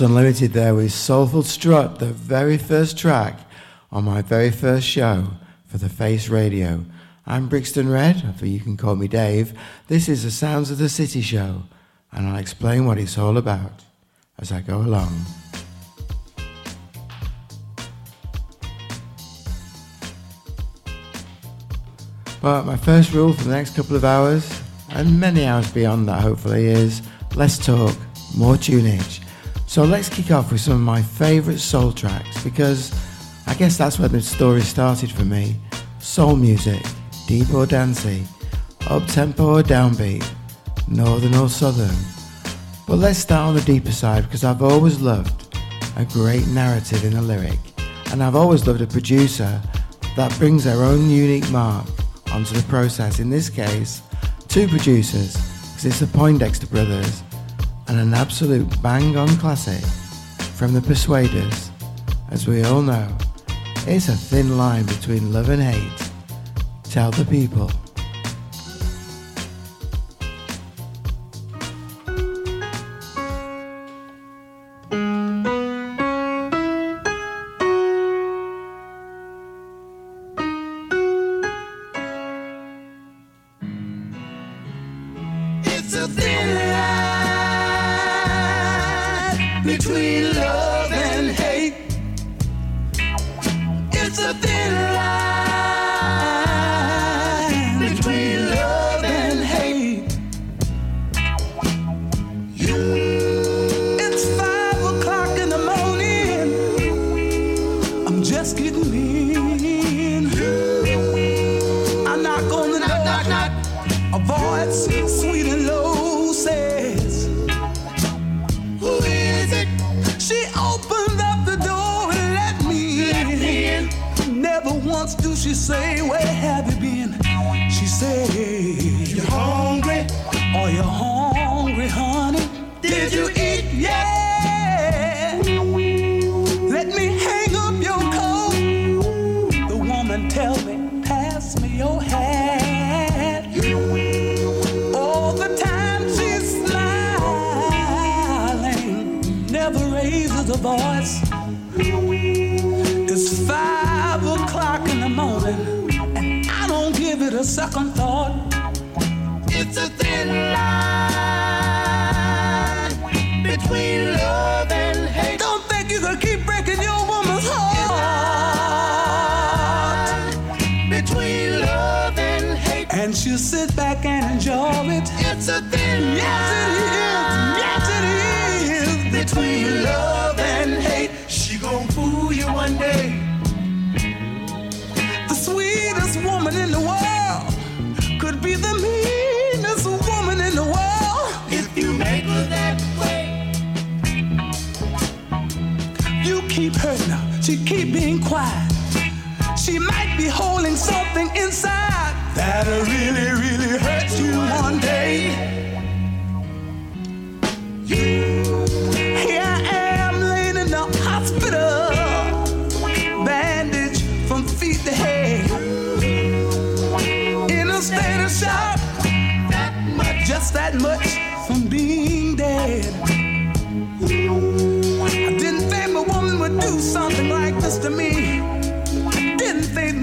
Unlimited there with Soulful Strut, the very first track on my very first show for the Face Radio. I'm Brixton Red, but you can call me Dave. This is the Sounds of the City show, and I'll explain what it's all about as I go along. But my first rule for the next couple of hours, and many hours beyond that hopefully, is less talk, more tunage. So let's kick off with some of my favourite soul tracks because I guess that's where the story started for me. Soul music, deep or dancey, up tempo or downbeat, northern or southern. But let's start on the deeper side because I've always loved a great narrative in a lyric, and I've always loved a producer that brings their own unique mark onto the process. In this case, two producers, because it's the Poindexter brothers and an absolute bang on classic from the Persuaders. As we all know, it's a thin line between love and hate. Tell the people.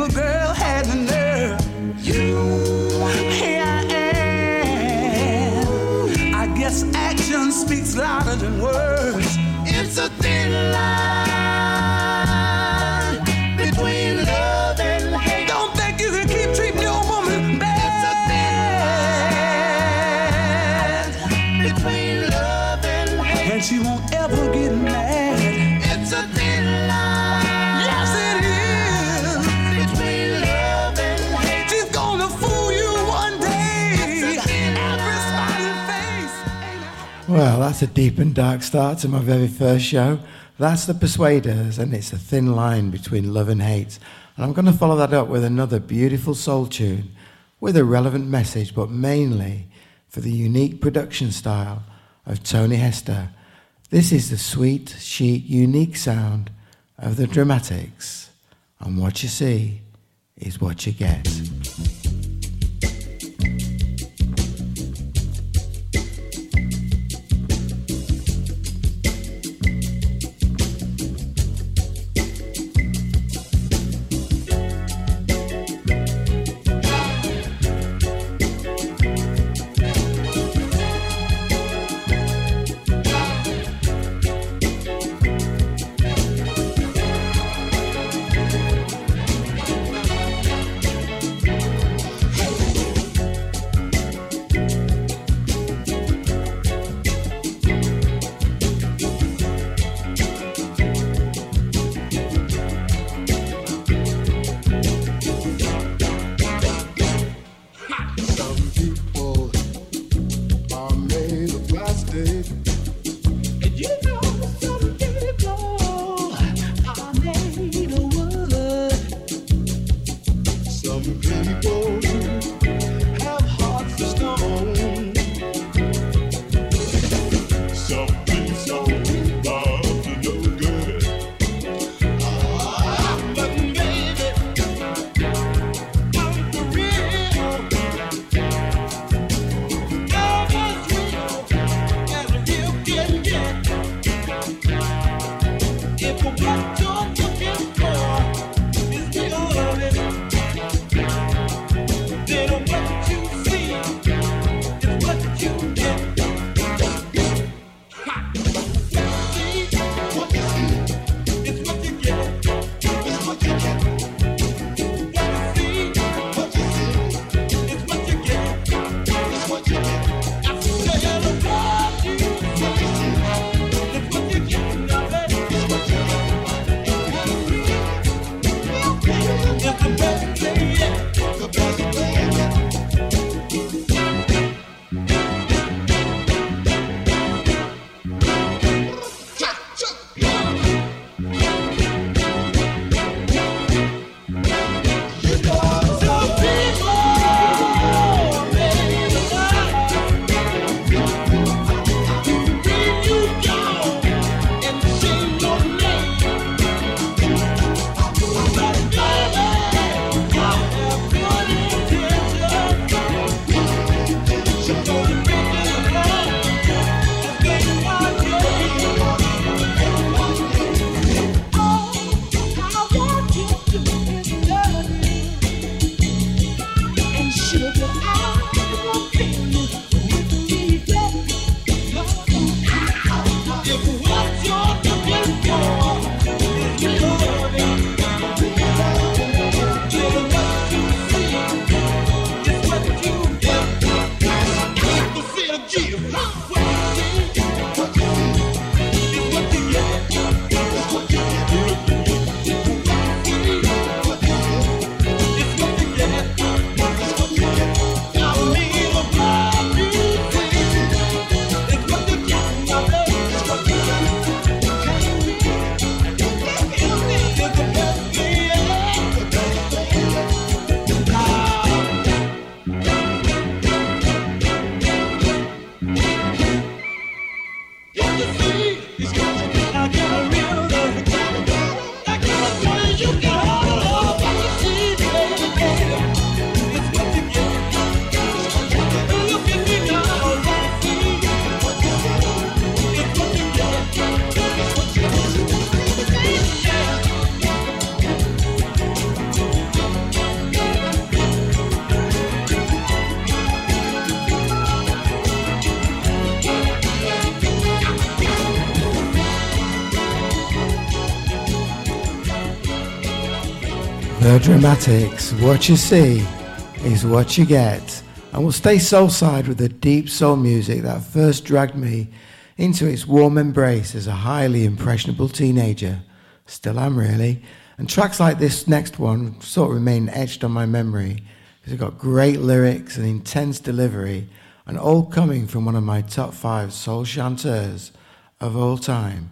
girl had the nerve. You, here I am. I guess action speaks louder than words. It's a thin line. That's a deep and dark start to my very first show. That's The Persuaders, and it's a thin line between love and hate. And I'm going to follow that up with another beautiful soul tune with a relevant message, but mainly for the unique production style of Tony Hester. This is the sweet, chic, unique sound of the dramatics. And what you see is what you get. Dramatics, what you see is what you get. And we'll stay soul-side with the deep soul music that first dragged me into its warm embrace as a highly impressionable teenager. Still am really. And tracks like this next one sort of remain etched on my memory because it got great lyrics and intense delivery and all coming from one of my top five soul chanteurs of all time.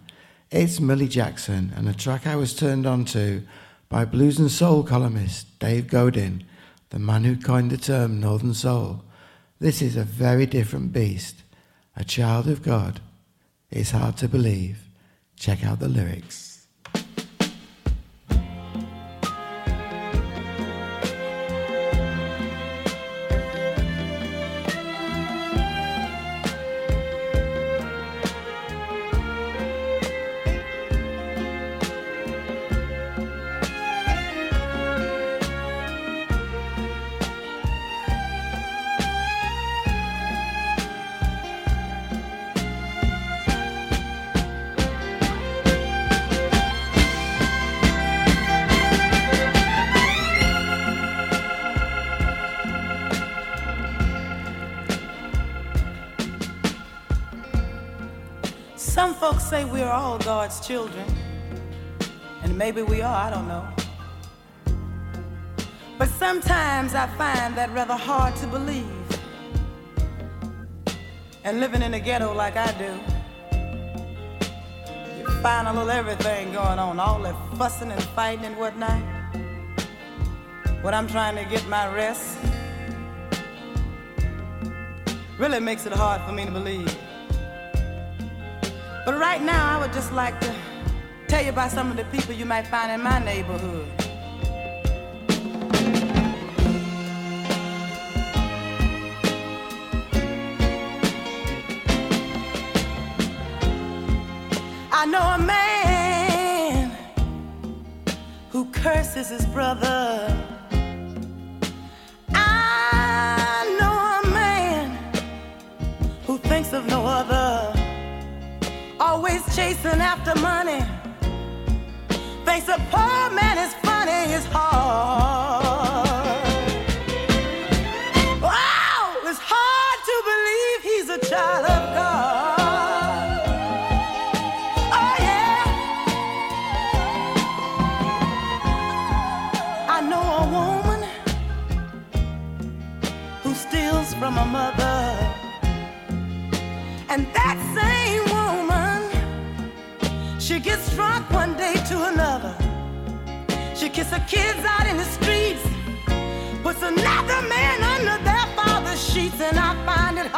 It's Millie Jackson and a track I was turned on to by blues and soul columnist Dave Godin, the man who coined the term Northern Soul. This is a very different beast, a child of God. It's hard to believe. Check out the lyrics. Sometimes I find that rather hard to believe. And living in the ghetto like I do, you find a little everything going on, all that fussing and fighting and whatnot. When I'm trying to get my rest, really makes it hard for me to believe. But right now, I would just like to tell you about some of the people you might find in my neighborhood. Know a man who curses his brother. I know a man who thinks of no other always chasing after money. Thinks a poor man is funny, his heart. Kids out in the streets, puts another man under their father's sheets, and I find it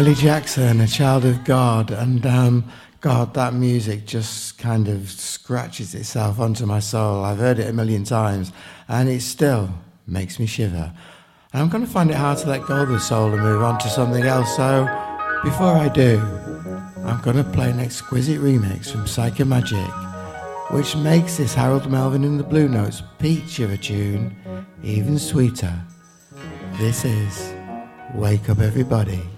Millie Jackson, a child of God, and um, God, that music just kind of scratches itself onto my soul. I've heard it a million times, and it still makes me shiver. And I'm going to find it hard to let go of the soul and move on to something else. So, before I do, I'm going to play an exquisite remix from Psychemagik, which makes this Harold Melvin and the Blue Notes peach of a tune even sweeter. This is Wake Up Everybody.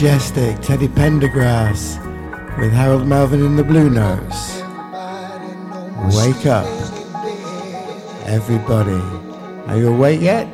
Majestic Teddy Pendergrass with Harold Melvin in the Blue Notes. Wake up, everybody. Are you awake yet?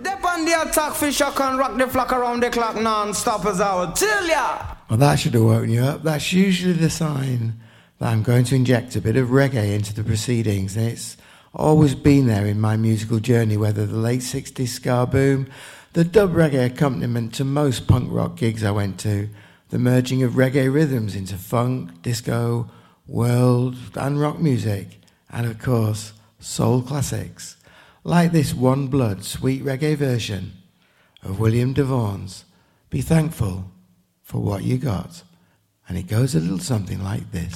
Dep on the attack, Fisher can rock the flock around the clock non-stop as I would tell ya. Well, that should have woken you up. That's usually the sign that I'm going to inject a bit of reggae into the proceedings. And it's always been there in my musical journey, whether the late 60s ska boom, the dub reggae accompaniment to most punk rock gigs I went to, the merging of reggae rhythms into funk, disco, world, and rock music, and of course, soul classics, like this One Blood sweet reggae version of William DeVaughn's Be Thankful for What You Got. And it goes a little something like this.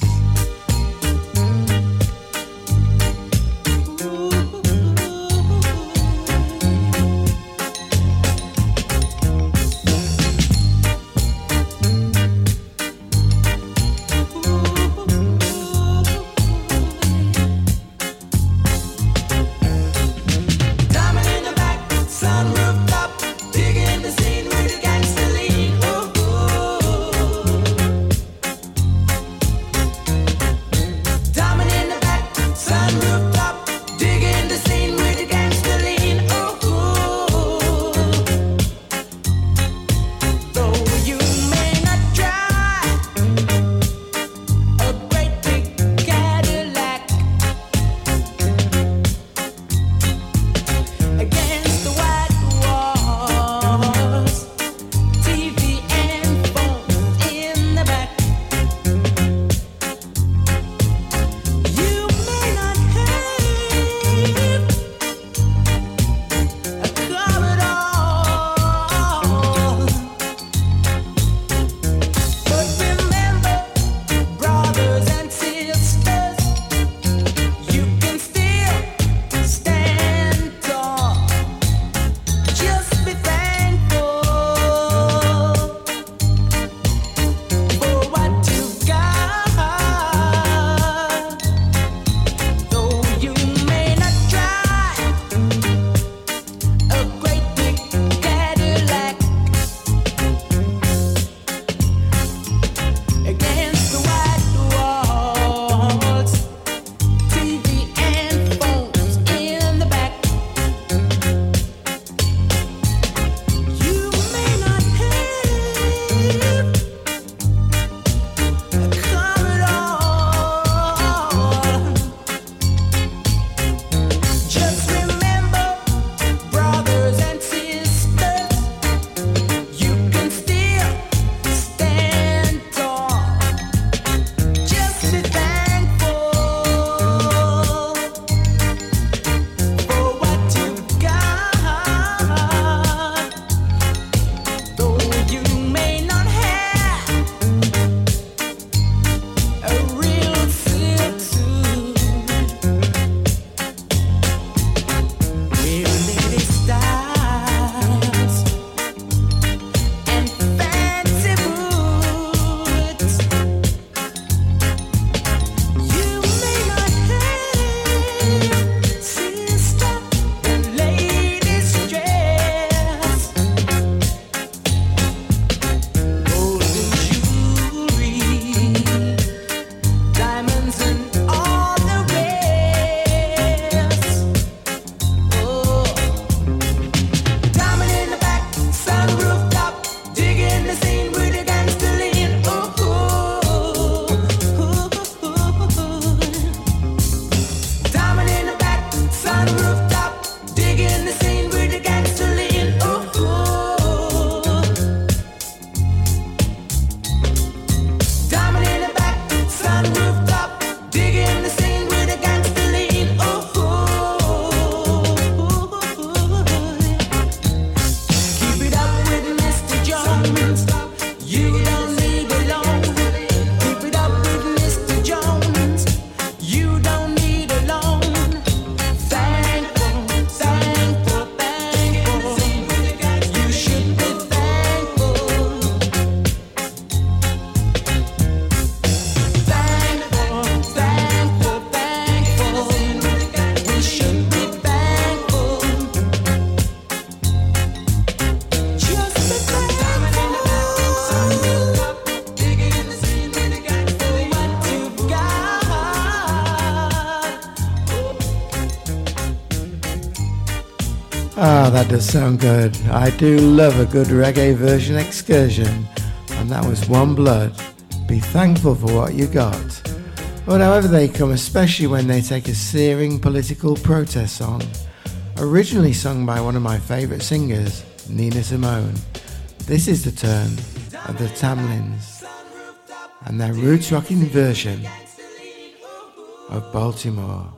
Does sound good. I do love a good reggae version excursion. And that was One Blood. Be thankful for what you got. But however they come, especially when they take a searing political protest song, originally sung by one of my favourite singers, Nina Simone. This is the turn of the Tamlins and their roots rocking version of Baltimore.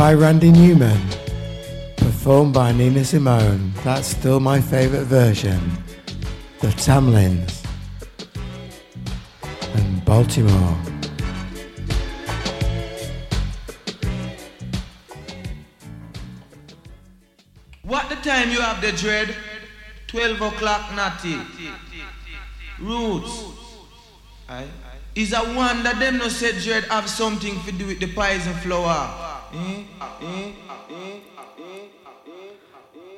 By Randy Newman. Performed by Nina Simone. That's still my favourite version. The Tamlins. And Baltimore. What the time you have the dread? 12 o'clock natty. Roots. Is a wonder them no said Dread have something to do with the poison flower. Eh?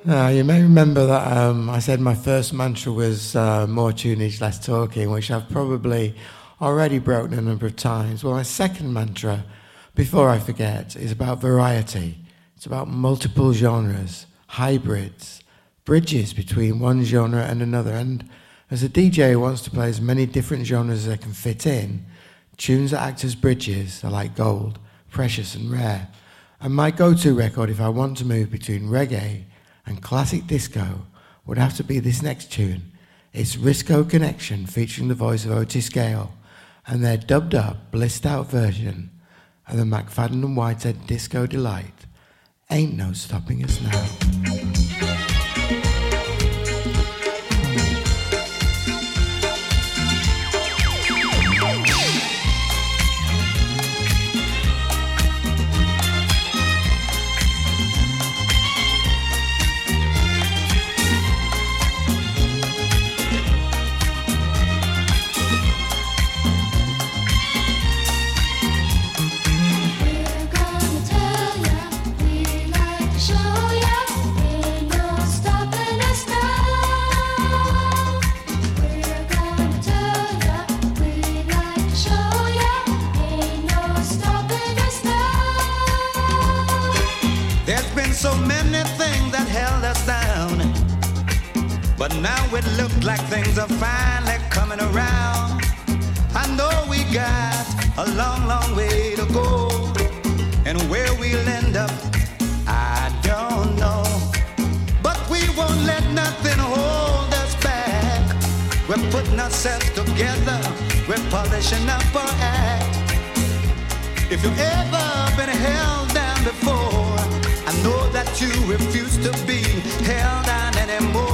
Uh, you may remember that um, I said my first mantra was uh, more tunage, less talking, which I've probably already broken a number of times. Well, my second mantra, before I forget, is about variety. It's about multiple genres, hybrids, bridges between one genre and another. And as a DJ who wants to play as many different genres as they can fit in, tunes that act as bridges are like gold, precious and rare. And my go to record if I want to move between reggae and classic disco would have to be this next tune. It's Risco Connection featuring the voice of Otis Gale and their dubbed up, blissed out version of the McFadden and Whitehead Disco Delight. Ain't no stopping us now. Now it looks like things are finally coming around. I know we got a long, long way to go. And where we'll end up, I don't know. But we won't let nothing hold us back. We're putting ourselves together, we're polishing up our act. If you've ever been held down before, I know that you refuse to be held down anymore.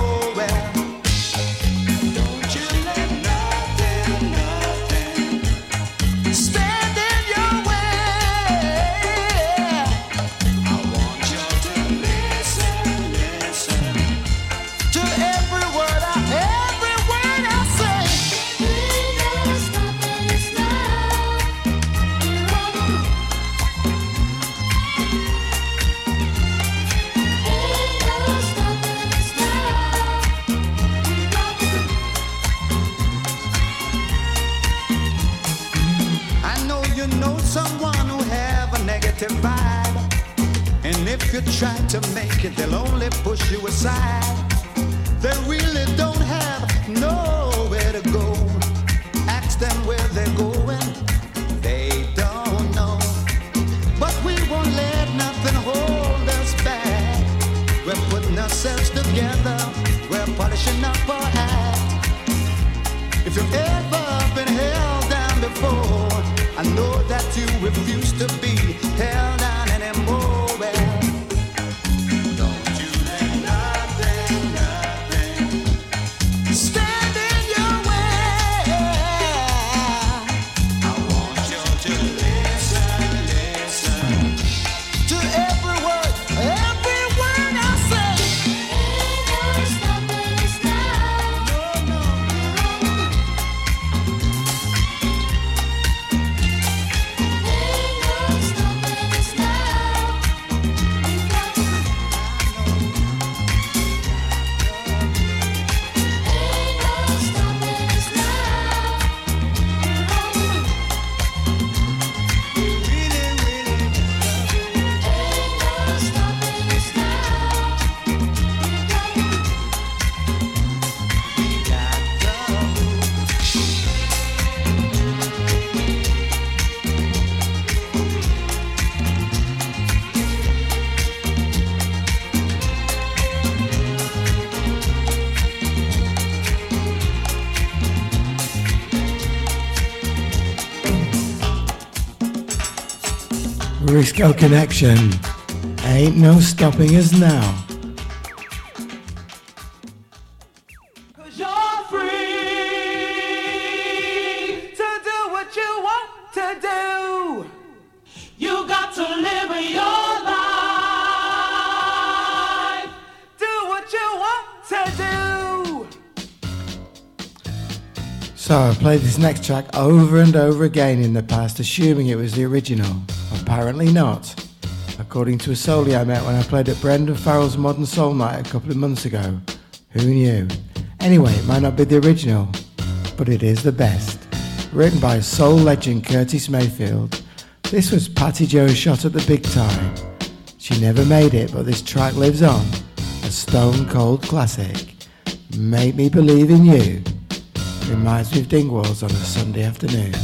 Connection. Ain't no stopping us now. Cause you're free to do what you want to do. You got to live your life. Do what you want to do. So I played this next track over and over again in the past, assuming it was the original. Apparently not. According to a soulie I met when I played at Brendan Farrell's Modern Soul Night a couple of months ago. Who knew? Anyway, it might not be the original, but it is the best. Written by soul legend Curtis Mayfield. This was Patti Jo's shot at the big time. She never made it, but this track lives on. A stone cold classic. Make me believe in you. Reminds me of Dingwalls on a Sunday afternoon.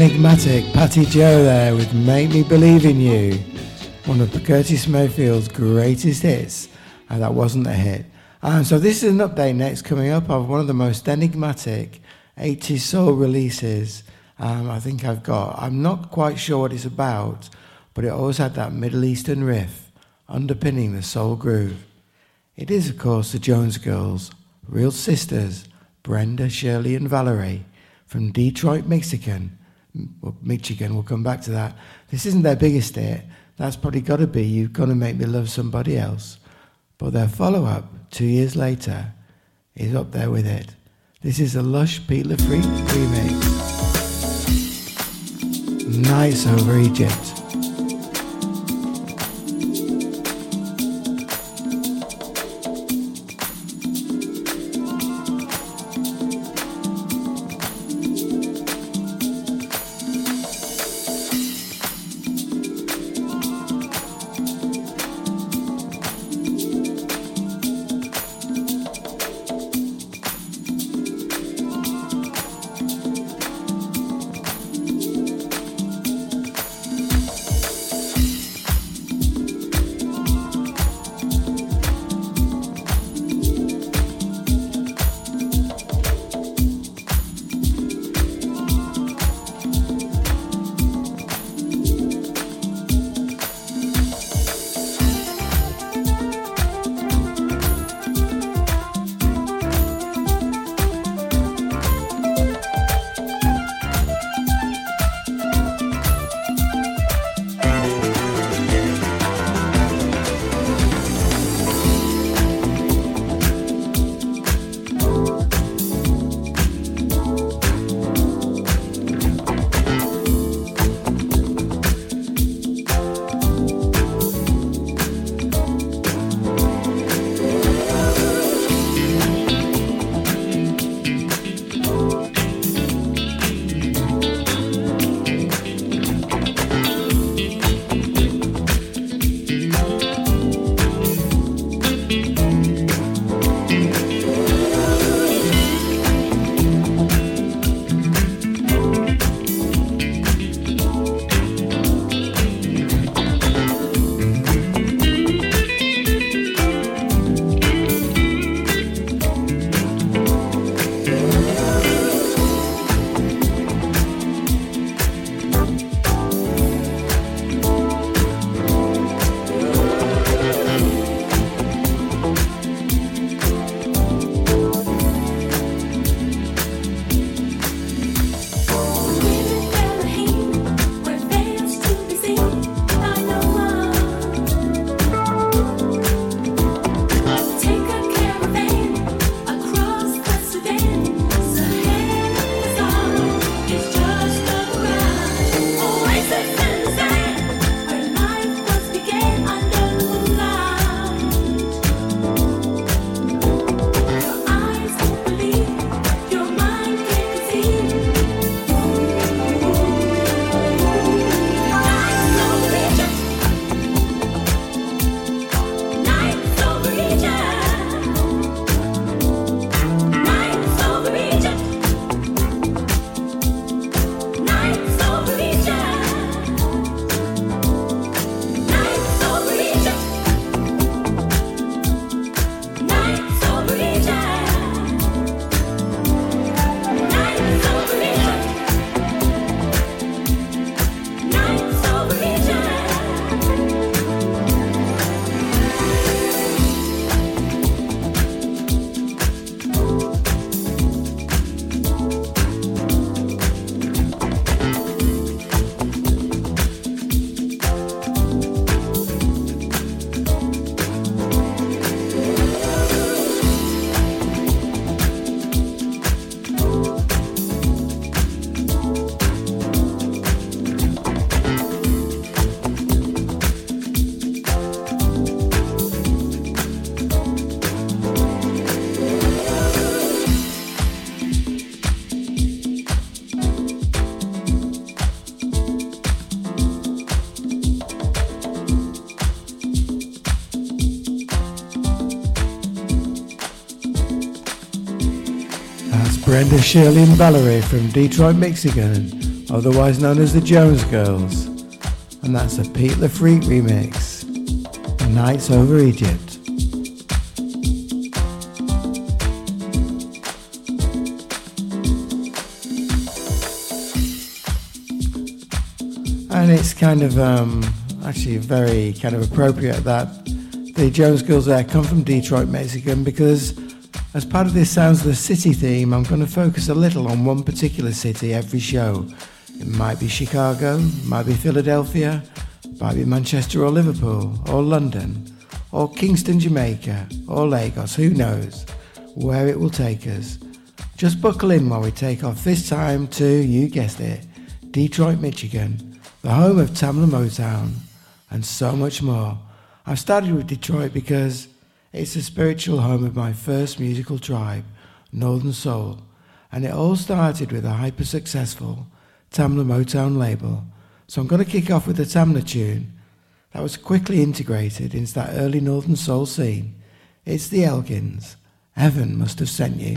Enigmatic Patti Jo there with Make Me Believe in You, one of Curtis Mayfield's greatest hits, and that wasn't a hit. Um, so this is an update next coming up of one of the most enigmatic 80s soul releases um, I think I've got. I'm not quite sure what it's about, but it always had that Middle Eastern riff underpinning the soul groove. It is, of course, the Jones Girls, real sisters, Brenda, Shirley, and Valerie from Detroit, Michigan. Well, Michigan, we'll come back to that. This isn't their biggest hit. That's probably got to be You've Got to Make Me Love Somebody Else. But their follow up, two years later, is up there with it. This is a Lush Pete Le Freq remix. Nights over Egypt. Brenda, Shirley, and Valerie from Detroit, Michigan, otherwise known as the Jones Girls, and that's a Pete Le Freq remix. Nights over Egypt. And it's kind of um, actually very kind of appropriate that the Jones Girls there come from Detroit, Michigan, because as part of this Sounds of the City theme, I'm going to focus a little on one particular city every show. It might be Chicago, might be Philadelphia, might be Manchester or Liverpool, or London, or Kingston, Jamaica, or Lagos, who knows where it will take us. Just buckle in while we take off this time to, you guessed it, Detroit, Michigan, the home of Tamla Motown, and so much more. I've started with Detroit because it's the spiritual home of my first musical tribe, Northern Soul, and it all started with a hyper successful Tamla Motown label. So I'm going to kick off with a Tamla tune that was quickly integrated into that early Northern Soul scene. It's the Elgins. Heaven must have sent you.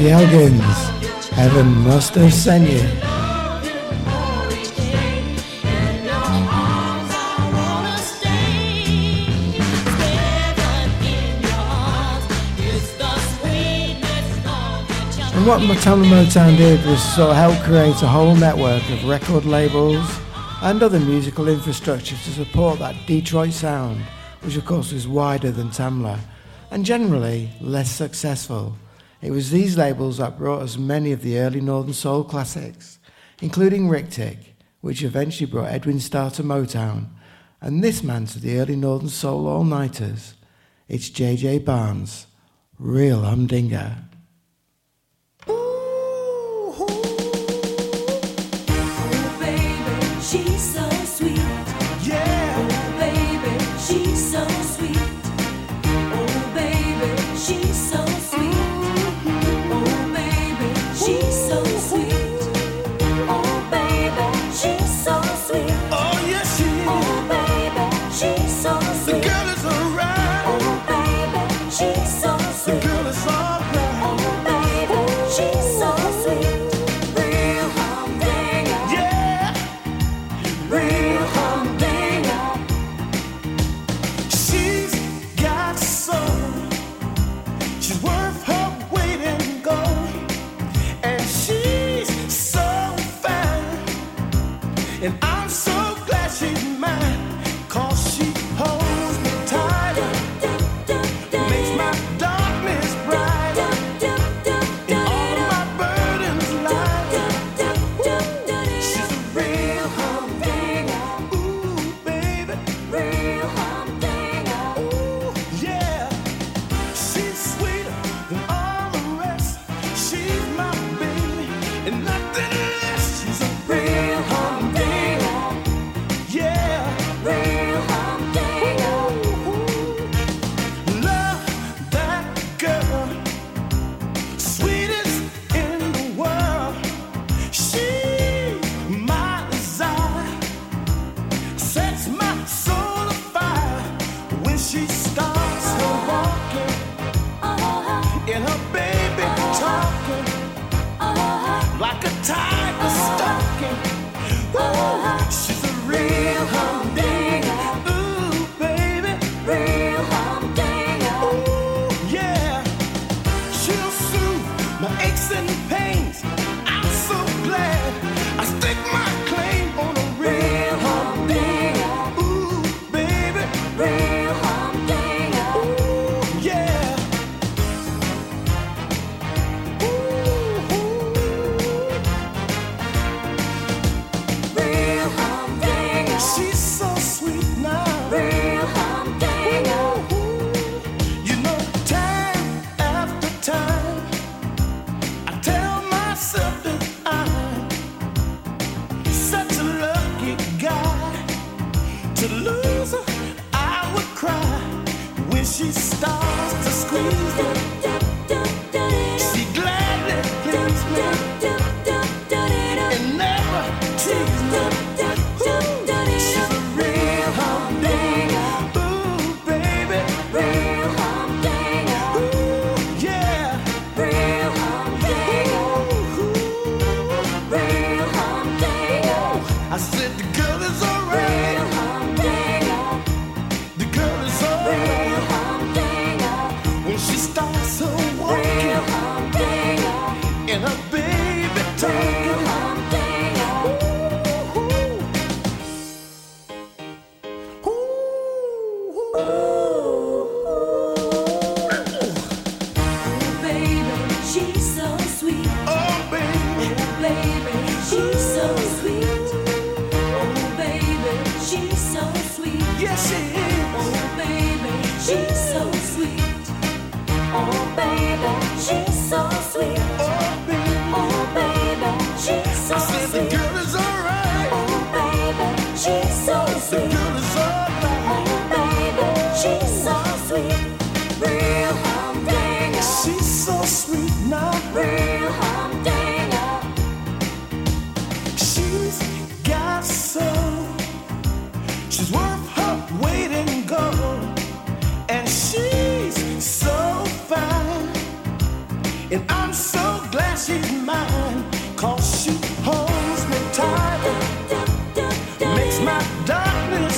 The Elgins. Heaven must have sent you. And what Tamla Motown did was sort of help create a whole network of record labels and other musical infrastructure to support that Detroit sound, which of course was wider than Tamla and generally less successful. It was these labels that brought us many of the early Northern Soul classics, including Rick which eventually brought Edwin Starr to Motown, and this man to the early Northern Soul all nighters. It's J.J. Barnes, real humdinger. And I'm so glad she's mine, cause she holds me makes my darkness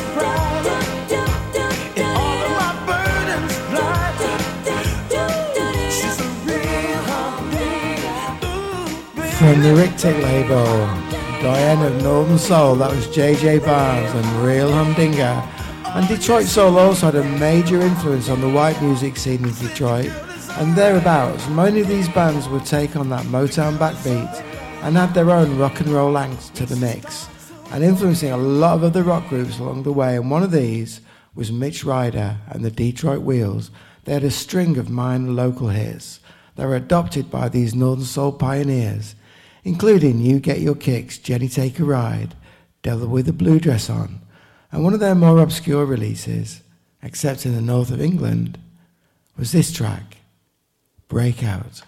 From the Ric-Tic label, Diane of Northern Soul, that was JJ Barnes and Real Humdinger. And Detroit Soul also had a major influence on the white music scene in Detroit and thereabouts, many of these bands would take on that Motown backbeat and add their own rock and roll angst to the mix, and influencing a lot of other rock groups along the way. And one of these was Mitch Ryder and the Detroit Wheels. They had a string of minor local hits that were adopted by these Northern Soul pioneers, including You Get Your Kicks, Jenny Take a Ride, Devil with a Blue Dress On, and one of their more obscure releases, except in the north of England, was this track breakout.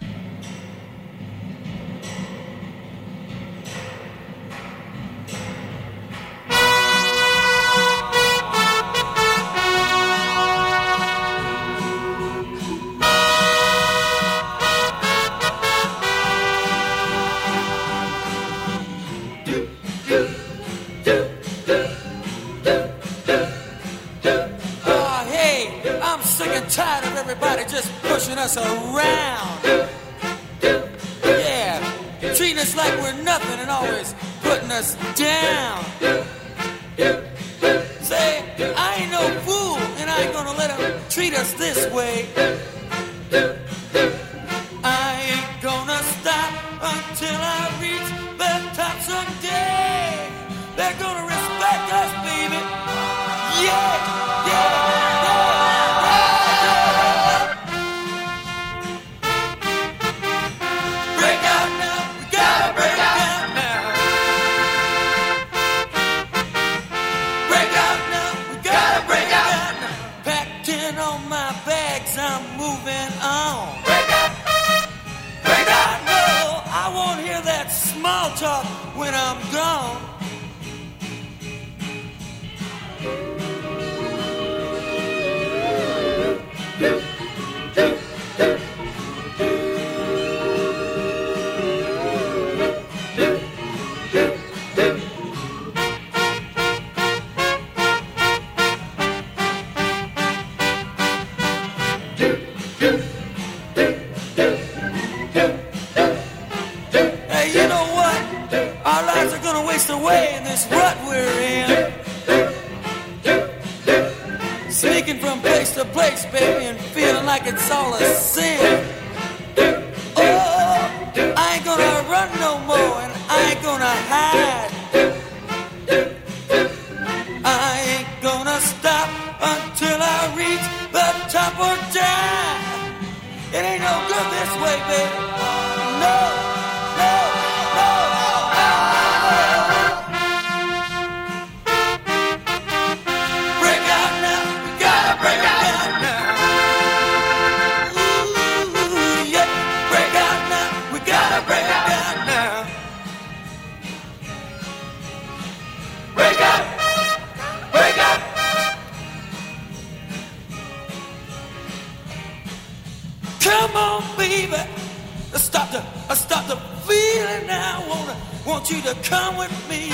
Want you to come with me.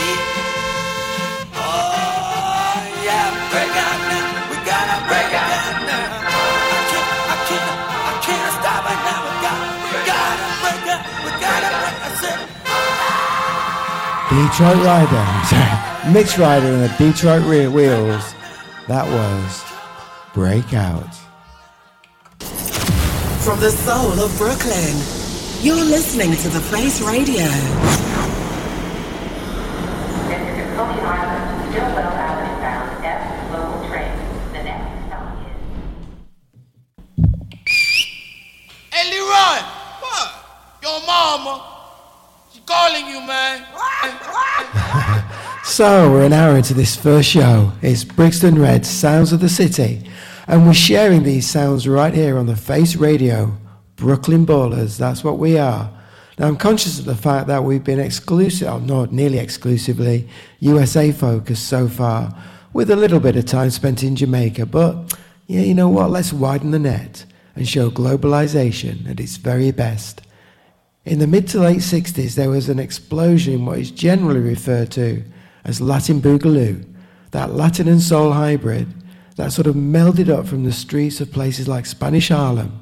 Oh, yeah, break out now. We gotta break out now. I can't, I can't, I can't stop it now. We gotta, we gotta break out. We gotta break. I said, Detroit Rider, sorry, Mix Rider and the Detroit Re- Wheels. That was Breakout. From the soul of Brooklyn, you're listening to The Face Radio. Hey, Leroy. What? Your mama. She calling you, man. So, we're an hour into this first show. It's Brixton Red Sounds of the City, and we're sharing these sounds right here on the Face Radio. Brooklyn Ballers, that's what we are. Now, I'm conscious of the fact that we've been exclusive, or not nearly exclusively, USA focused so far, with a little bit of time spent in Jamaica. But, yeah, you know what? Let's widen the net and show globalization at its very best. In the mid to late 60s, there was an explosion in what is generally referred to as Latin Boogaloo, that Latin and soul hybrid that sort of melded up from the streets of places like Spanish Harlem.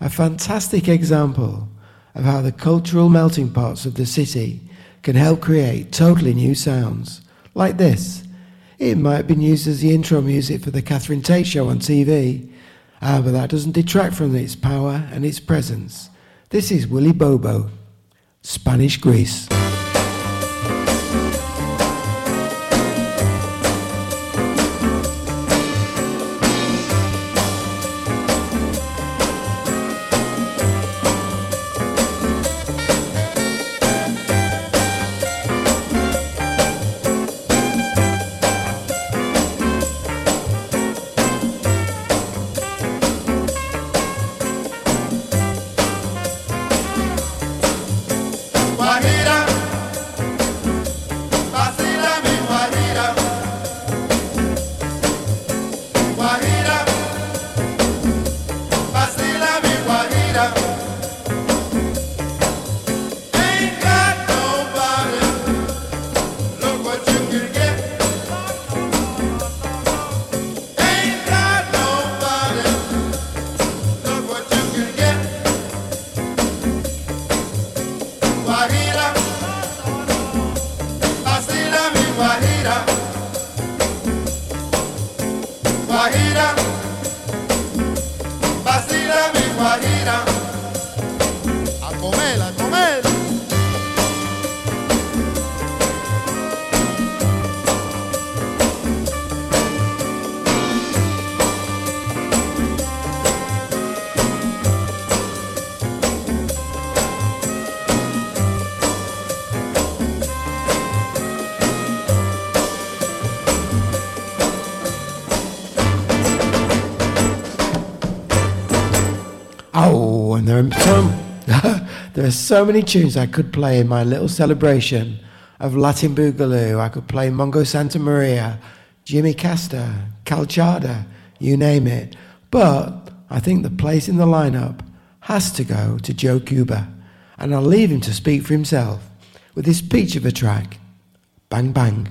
A fantastic example of how the cultural melting pots of the city can help create totally new sounds, like this. It might have been used as the intro music for the Catherine Tate show on TV, ah, but that doesn't detract from its power and its presence. This is Willy Bobo, Spanish Grease. There are so, there are so many tunes I could play in my little celebration of Latin Boogaloo. I could play Mongo Santa Maria, Jimmy Castor, Calchada, you name it. But I think the place in the lineup has to go to Joe Cuba, and I'll leave him to speak for himself with his peach of a track, Bang Bang.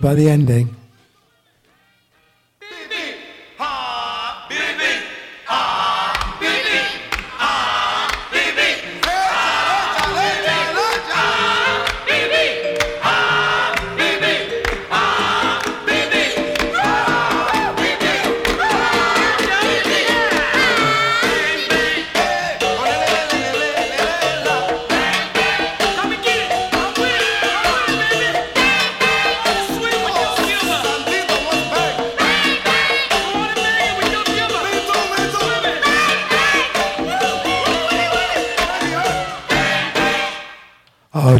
By the ending.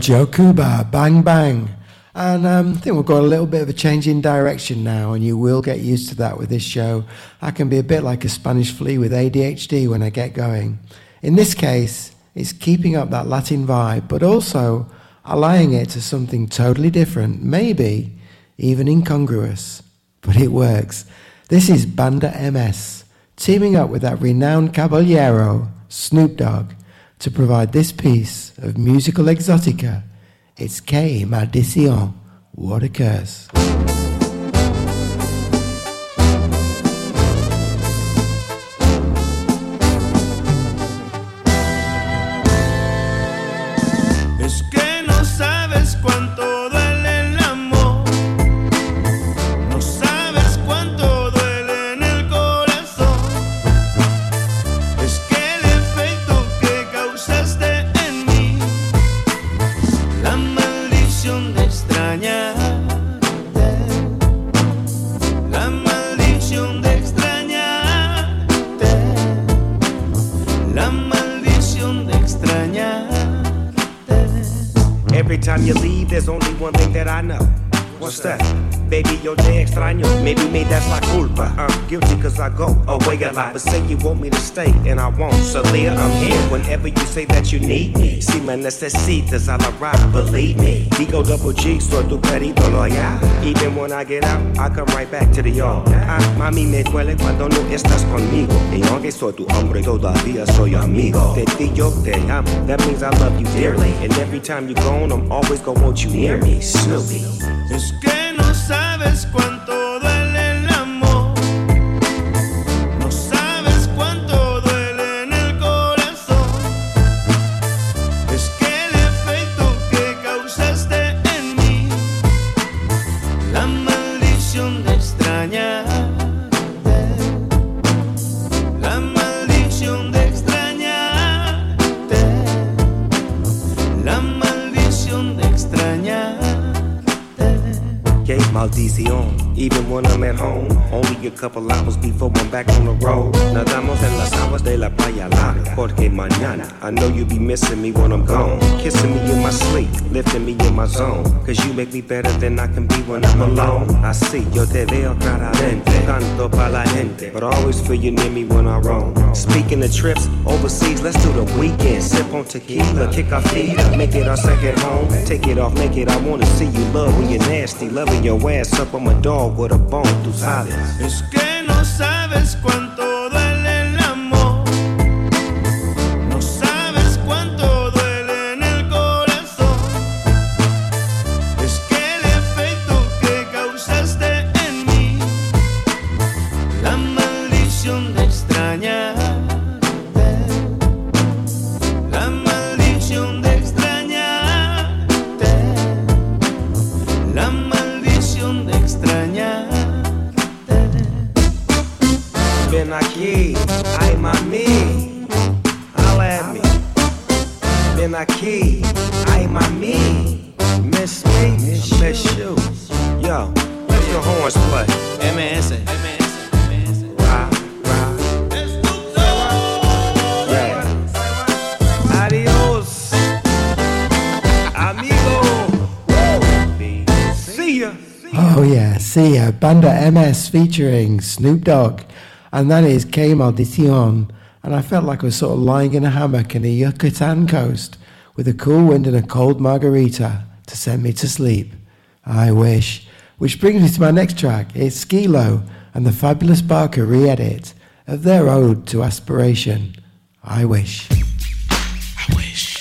Joe Cuba, bang bang. And um, I think we've got a little bit of a change in direction now, and you will get used to that with this show. I can be a bit like a Spanish flea with ADHD when I get going. In this case, it's keeping up that Latin vibe, but also allying it to something totally different, maybe even incongruous. But it works. This is Banda MS, teaming up with that renowned caballero, Snoop Dogg, to provide this piece of musical exotica. It's K Maldición. What a curse. Want me to stay, and I won't. So, Leah, I'm here whenever you say that you need me. Si me necesitas, I'll arrive, believe me. Digo double G, soy tu perito loyal. Even when I get out, I come right back to the yard. Ah, mami, me duele cuando no estás conmigo. Y aunque soy tu hombre, todavía soy amigo. Yo te amo. That means I love you dearly. And every time you're gone, I'm always gonna want you near me. Snoopy. Es que no sabes cuánto when I'm at home, only a couple hours before I'm back on the road. Nadamos en de la playa larga. Porque mañana, I know you'll be missing me when I'm gone. Kissing me in my sleep, lifting me in my zone. Cause you make me better than I can be when I'm alone. Así yo te veo claramente, canto pa' la gente. But I always feel you near me when I roam. Speaking of trips overseas, let's do the weekend. Sip on tequila, kick our feet up, make it our second home. Take it off, make it. I wanna see you love when you're nasty. Loving your ass up, I'm a dog with a bone, tú sabes. Es que no sabes cuánto Banda MS featuring Snoop Dogg. And that is K Maldición. And I felt like I was sort of lying in a hammock in the Yucatan coast with a cool wind and a cold margarita to send me to sleep. I wish. Which brings me to my next track. It's Skilo and the Fabulous Barker re-edit of their ode to aspiration. I wish. I wish.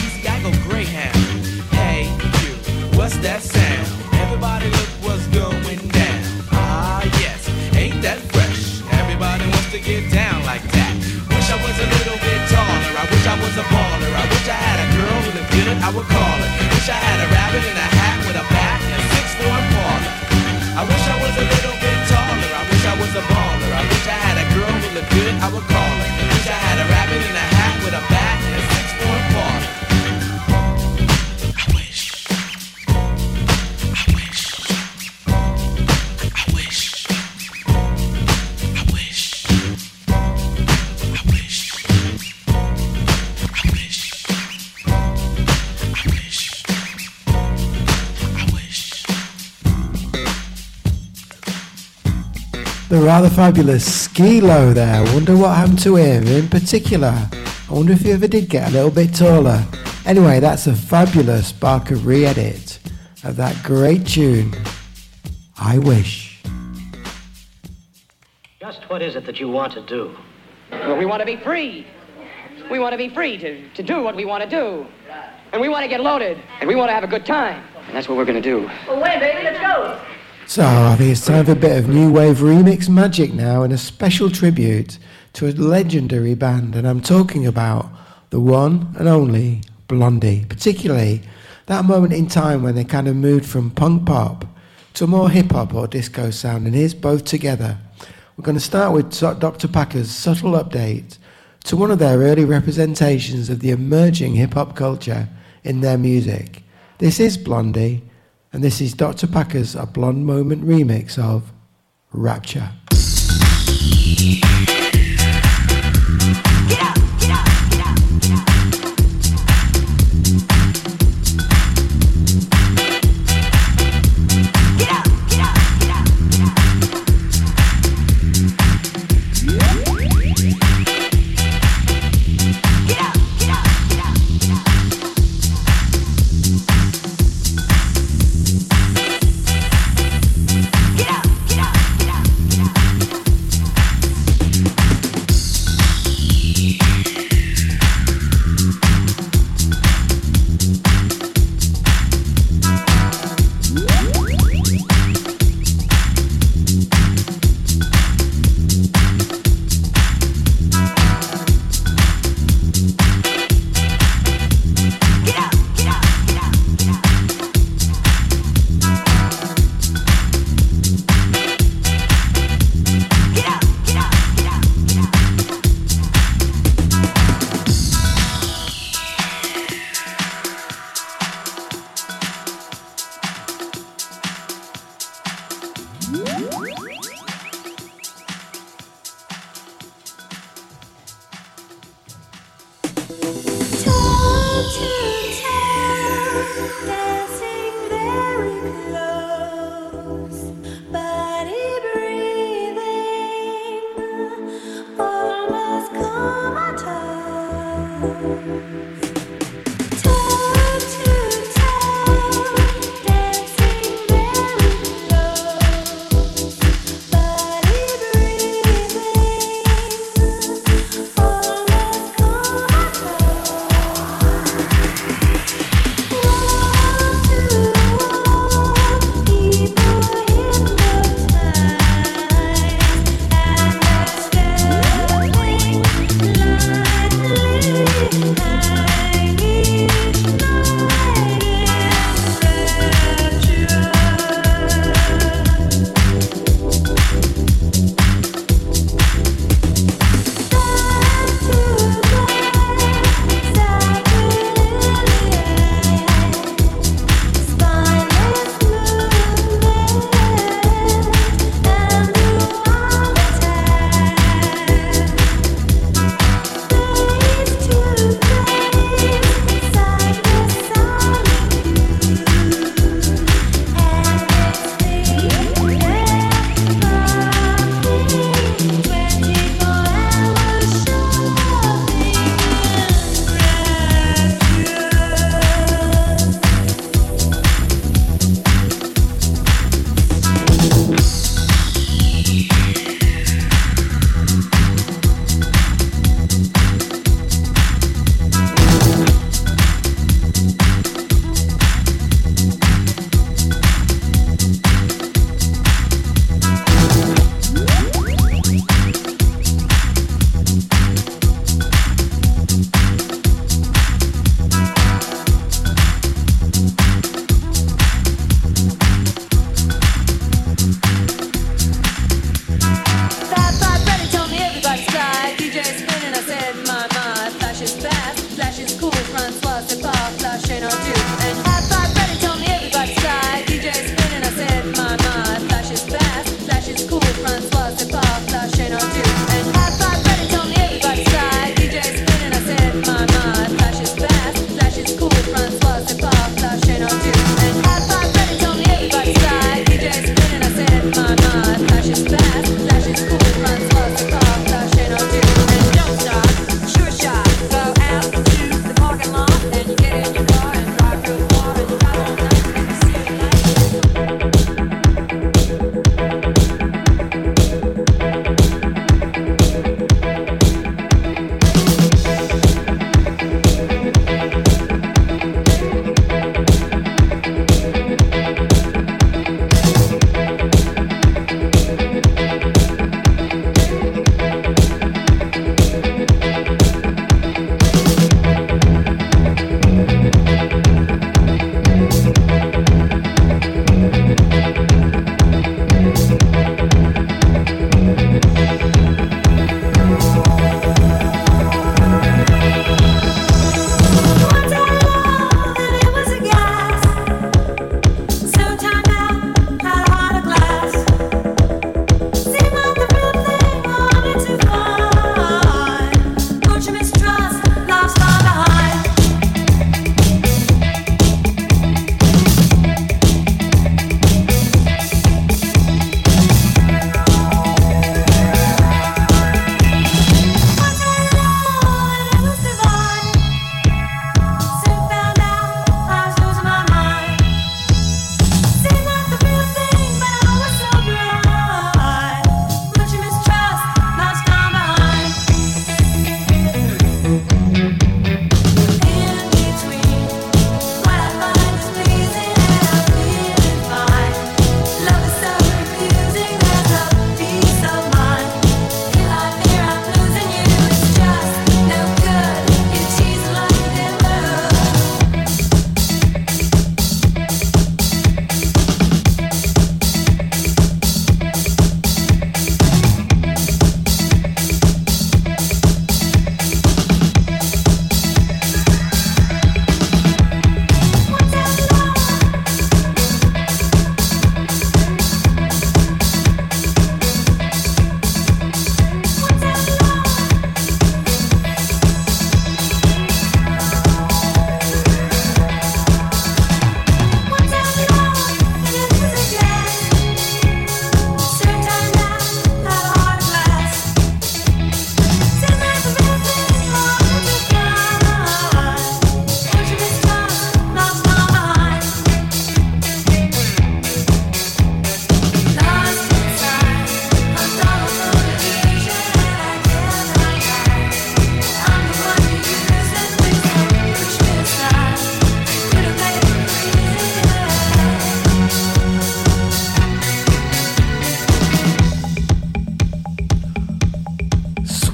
East Bagel Greyhound. Hey, you, what's that sound? Everybody look what's going down. Ah, yes, ain't that fresh? Everybody wants to get down like that. Wish I was a little bit taller. I wish I was a baller. I wish I had a girl who looked good, I would call her. Wish I had a rabbit in a hat with a back and a six-form parlor. I wish I was a little bit taller. I wish I was a baller. I wish I had a girl who looked good, I would call her. Wish I had a rabbit in a hat. rather fabulous Skilo there. Wonder what happened to him in particular. I wonder if he ever did get a little bit taller. Anyway, that's a fabulous Barker re edit of that great tune. I wish. Just what is it that you want to do? Well, we want to be free. We want to be free to, to do what we want to do. And we want to get loaded. And we want to have a good time. And that's what we're going to do. Away, baby, let's go. So I think it's time for a bit of new wave remix magic now and a special tribute to a legendary band. And I'm talking about the one and only Blondie, particularly that moment in time when they kind of moved from punk pop to more hip hop or disco sound. And here's both together. We're going to start with Dr. Packer's subtle update to one of their early representations of the emerging hip hop culture in their music. This is Blondie. And this is Dr. Packer's A Blonde Moment remix of Rapture.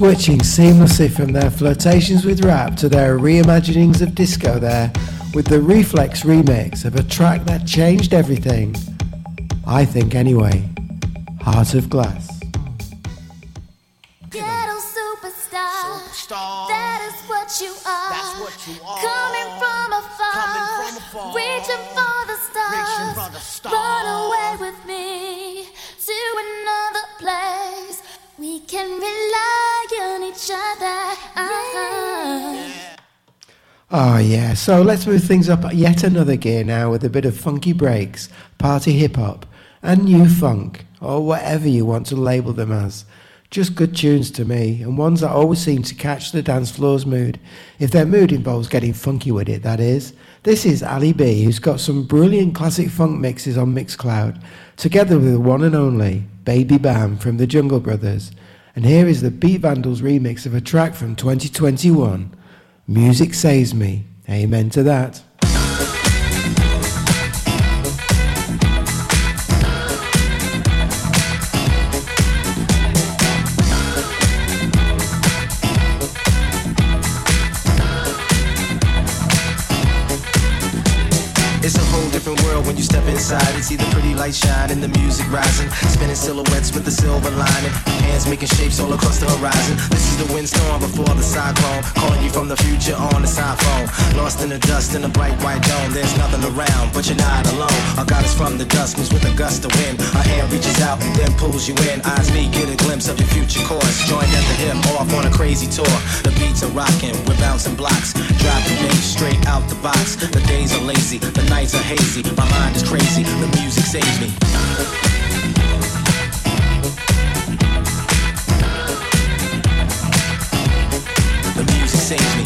Switching seamlessly from their flirtations with rap to their reimaginings of disco there with the Reflex remix of a track that changed everything. I think anyway. Heart of Glass. So let's move things up yet another gear now with a bit of funky breaks, party hip hop, and new funk, or whatever you want to label them as. Just good tunes to me, and ones that always seem to catch the dance floor's mood. If their mood involves getting funky with it, that is. This is Ali B, who's got some brilliant classic funk mixes on Mixcloud, together with the one and only Baby Bam from the Jungle Brothers. And here is the Beat Vandals remix of a track from 2021. Music saves me. Amen to that. Inside and see the pretty light shine and the music rising. Spinning silhouettes with the silver lining. Hands making shapes all across the horizon. This is the windstorm before the cyclone. Calling you from the future on the side. Lost in the dust in a bright white dome. There's nothing around, but you're not alone. Our God is from the dust, moves with a gust of wind. Our hand reaches out and then pulls you in. Eyes meet, get a glimpse of your future course. Joined at the hip, off on a crazy tour. The beats are rocking, we're bouncing blocks. Dropping bass straight out the box. The days are lazy, the nights are hazy. My mind is crazy, the music saves me. The music saves me.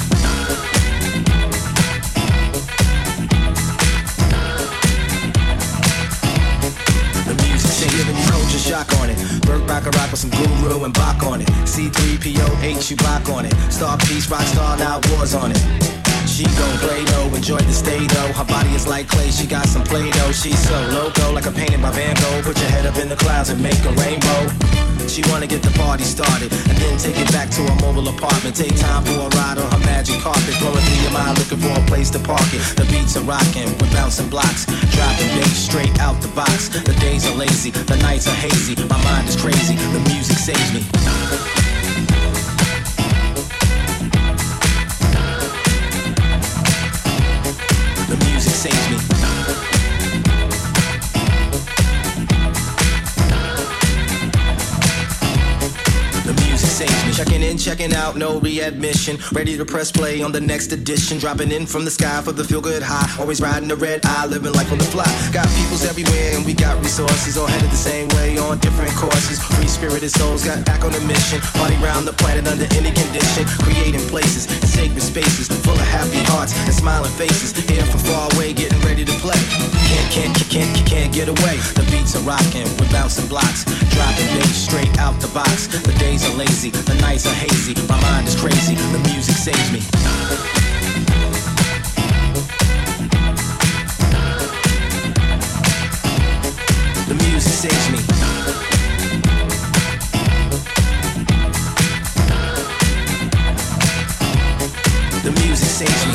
The music culture shock on it. Burt Bacharach with some guru and Bach on it. C3PO, H, you Bach on it. Star Peace, rock star, now wars on it. She gon' play though, enjoy the stay though. Her body is like clay, she got some play doh. She's so loco, like a painting by Van Gogh. Put your head up in the clouds and make a rainbow. She wanna get the party started and then take it back to her mobile apartment. Take time for a ride on her magic carpet. Blowing through your mind, looking for a place to park it. The beats are rocking, we're bouncing blocks. Dropping bass straight out the box. The days are lazy, the nights are hazy. My mind is crazy, the music saves me. In, checking out, no readmission. Ready to press play on the next edition. Dropping in from the sky for the feel good high. Always riding the red eye, living life on the fly. Got peoples everywhere and we got resources. All headed the same way on different courses. Free spirited souls got back on a mission. Party round the planet under any condition. Creating places sacred spaces full of happy hearts and smiling faces. Here from far away, getting ready to play. Can't, can't, can't, can't, can't get away. The beats are rocking, we're bouncing blocks. Dropping bass straight out the box. The days are lazy, the nights are hazy. My mind is crazy, the music saves me. The music saves me. The music saves me.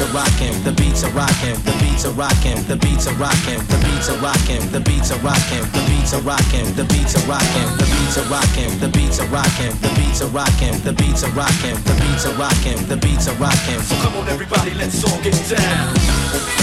The beats are rocking. The beats are rocking. The beats are rocking. The beats are rocking. The beats are rocking. The beats are rocking. The beats are rocking. The beats are rocking. The beats are rocking. The beats are rocking. The beats are rocking. The beats are rocking. The beats are rocking. The beats are rocking. So come on, everybody, let's all get down.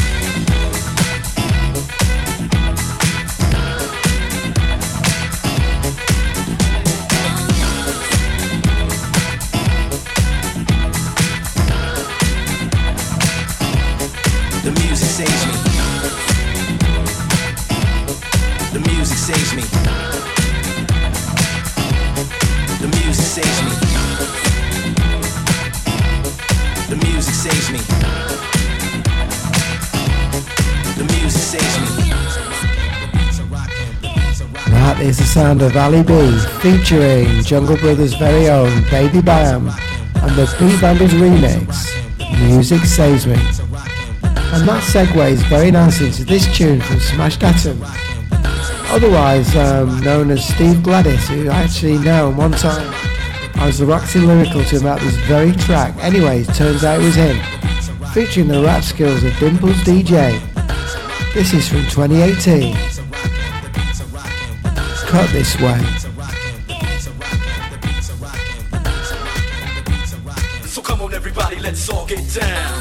sound of Ali B featuring Jungle Brothers' very own Baby Bam and the B Bandit remix, Music Saves Me. And that segues very nicely into this tune from Smashed Atom, otherwise um, known as Steve Gladys, who I actually know one time I was waxing lyrical to him about this very track. Anyway, turns out it was him, featuring the rap skills of Dimples DJ. This is from 2018 cut this way. So come on everybody, let's all get down.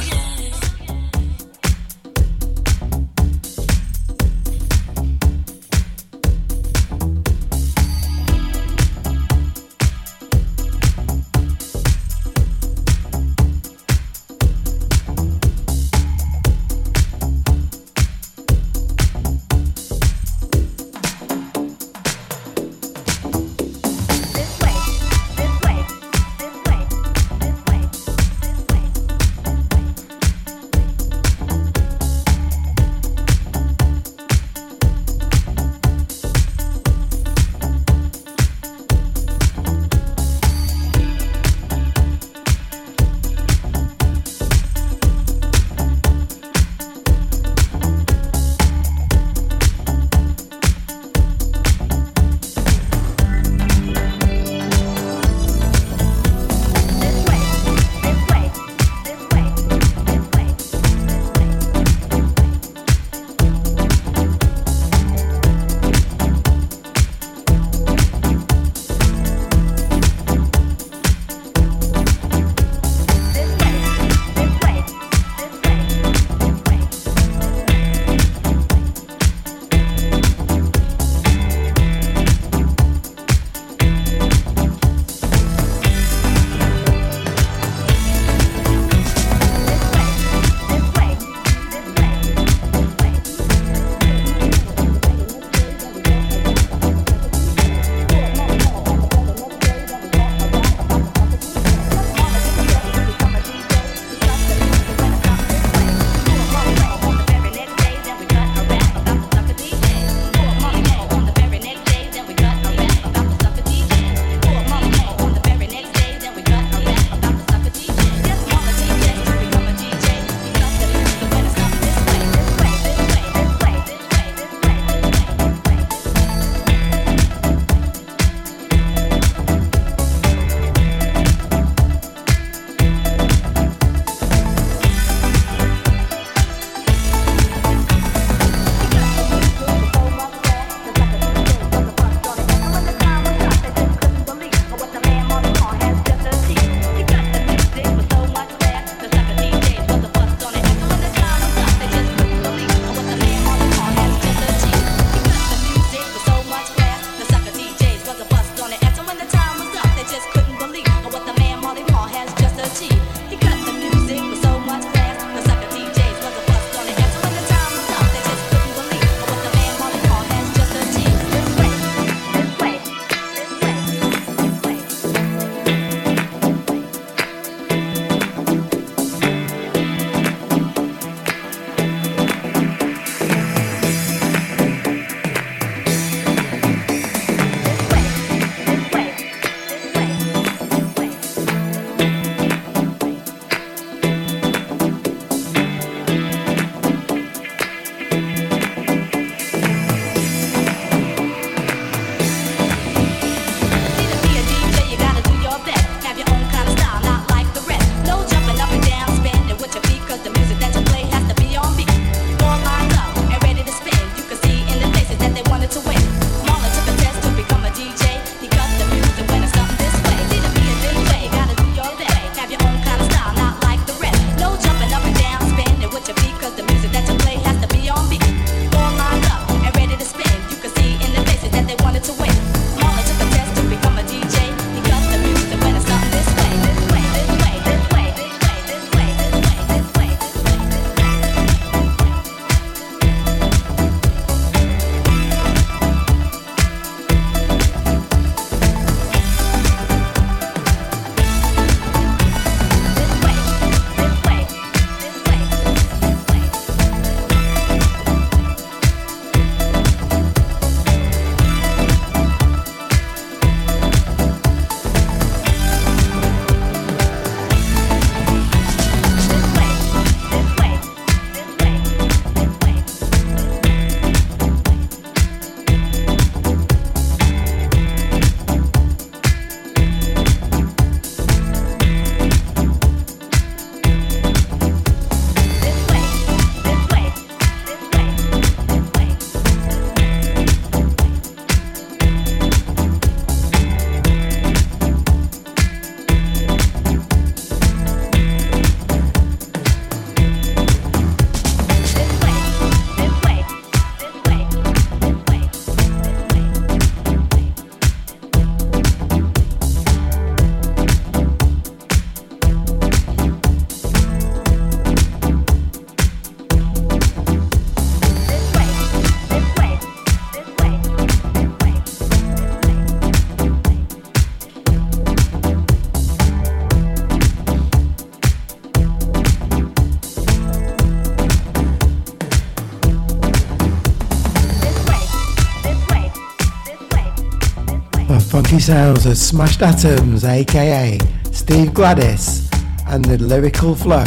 Sounds of Smashed Atoms, aka Steve Gladys, and the lyrical flow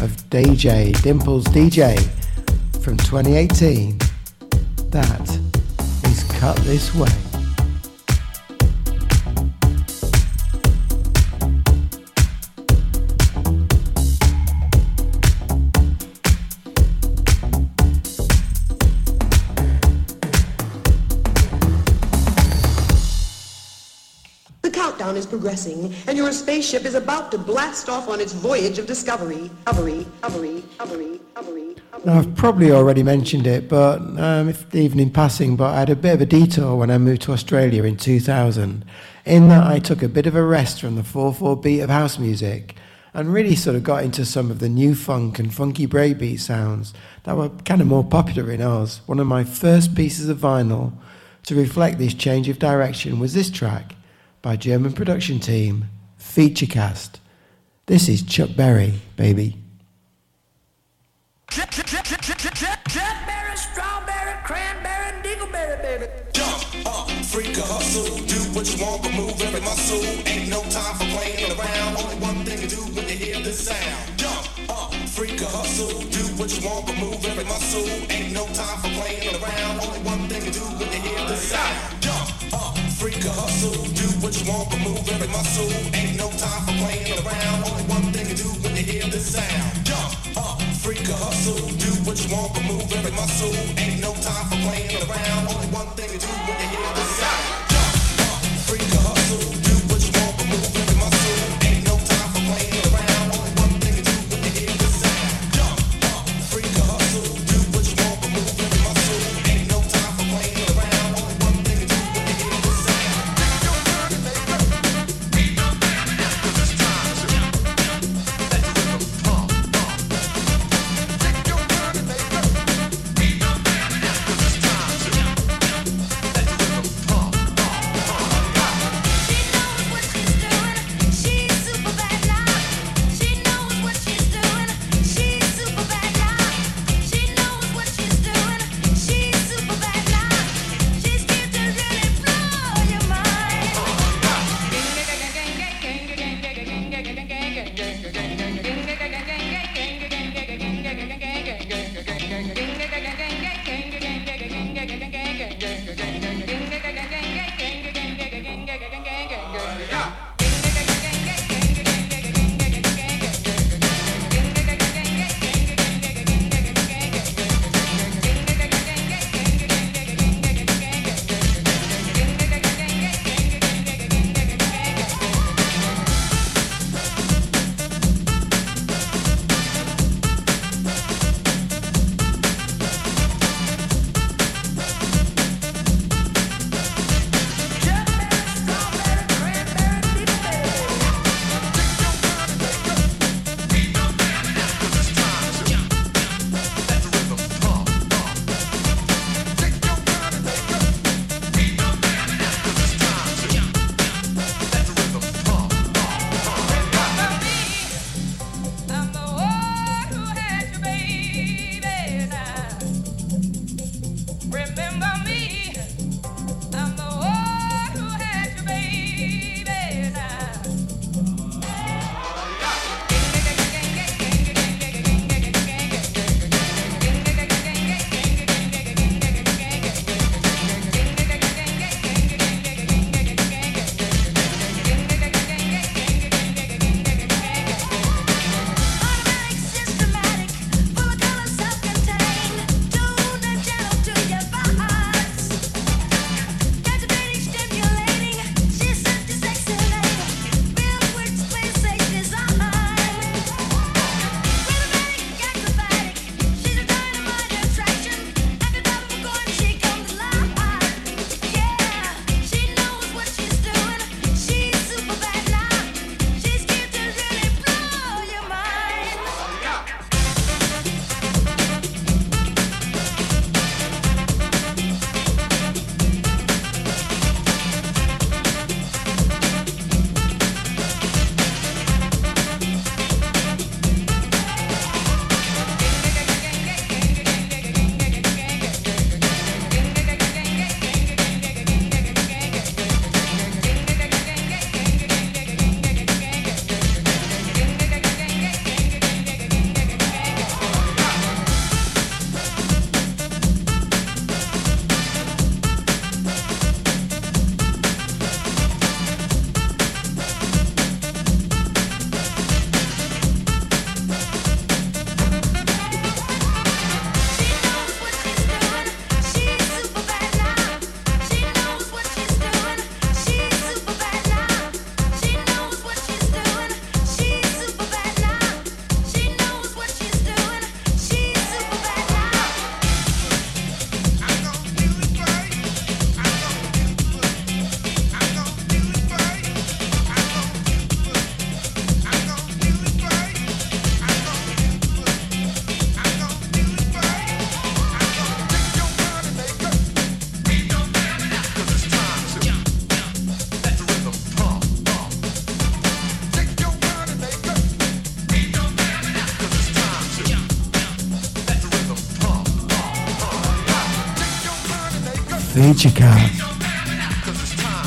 of DJ Dimples DJ from 2018. That is Cut This Way. Progressing, and your spaceship is about to blast off on its voyage of discovery. Now, I've probably already mentioned it, but um, if even in passing, but I had a bit of a detour when I moved to Australia in 2000. In that, I took a bit of a rest from the 4-4 beat of house music and really sort of got into some of the new funk and funky breakbeat sounds that were kind of more popular in Oz. One of my first pieces of vinyl to reflect this change of direction was this track by German production team Featurecast. This is Chuck Berry, baby. Jackberry, strawberry, cranberry, dingleberry, baby. Jump up, freak a hustle, do what you want, but move every muscle. Ain't no time for playing around. Only one thing to do when you hear this sound. Jump up, freak a hustle, do what you want, but move every muscle. Ain't no time for playing around. Only one thing to do when you hear this sound. Jump up, freak a hustle, do what you want, but move every muscle. Ain't no time for playing around. Only one thing to do when you hear this sound. Jump up, freak a hustle, do what you want, but move every muscle. Ain't no time for playing around. Only one thing to do when you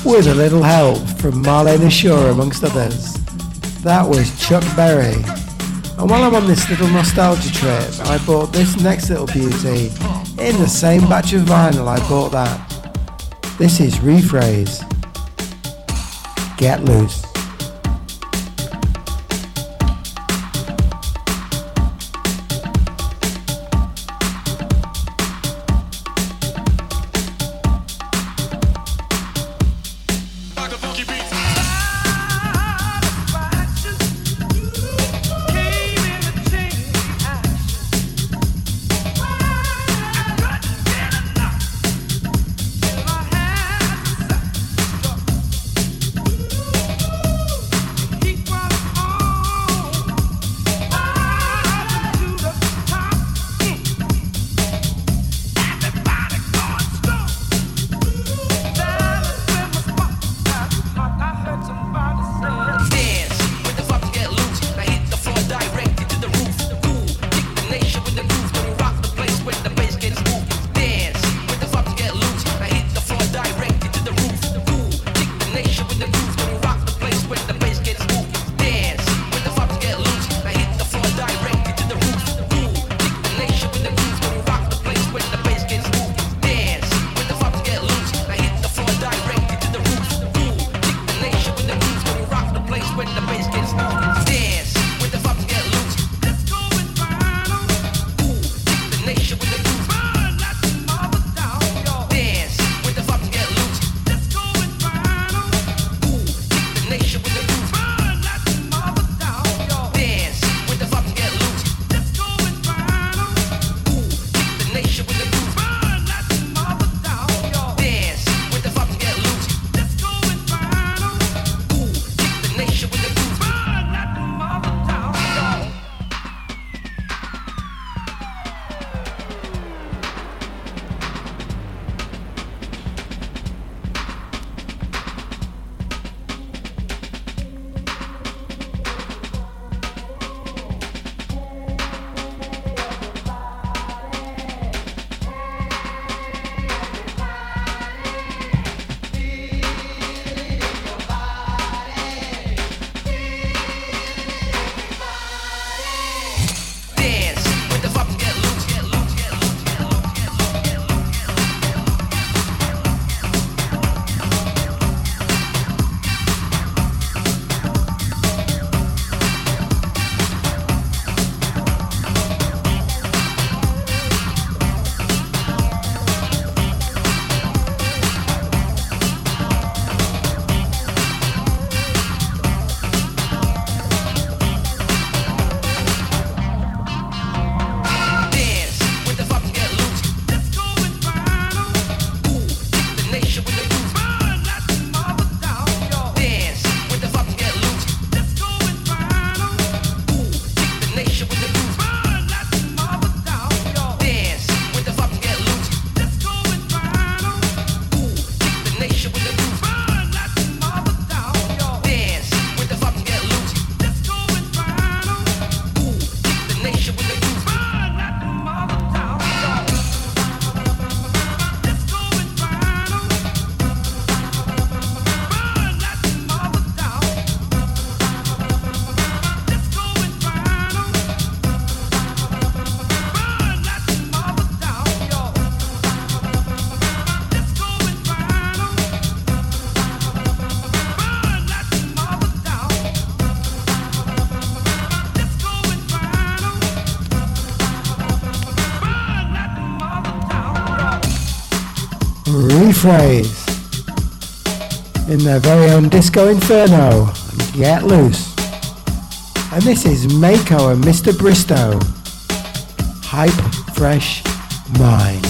With a little help from Marlene Ashura amongst others. That was Chuck Berry. And while I'm on this little nostalgia trip, I bought this next little beauty in the same batch of vinyl I bought that. This is Rephrase. Get loose. In their very own Disco Inferno. Get loose. And this is Mako and Mr. Bristow. Hype Fresh Mind.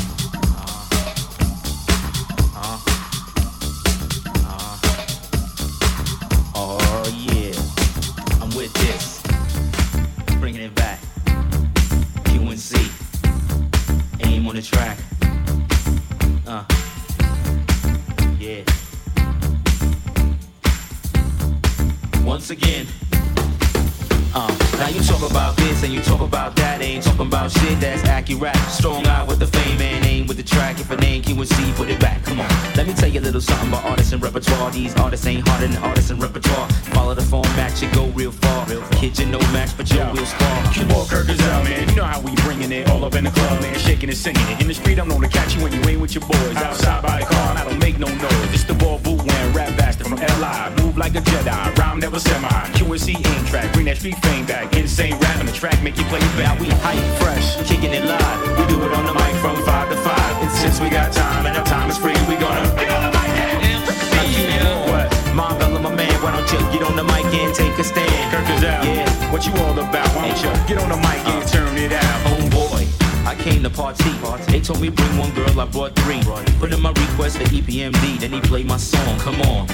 Bring one girl, I brought three. Put in my request E EPMD, then he played my song. Come on.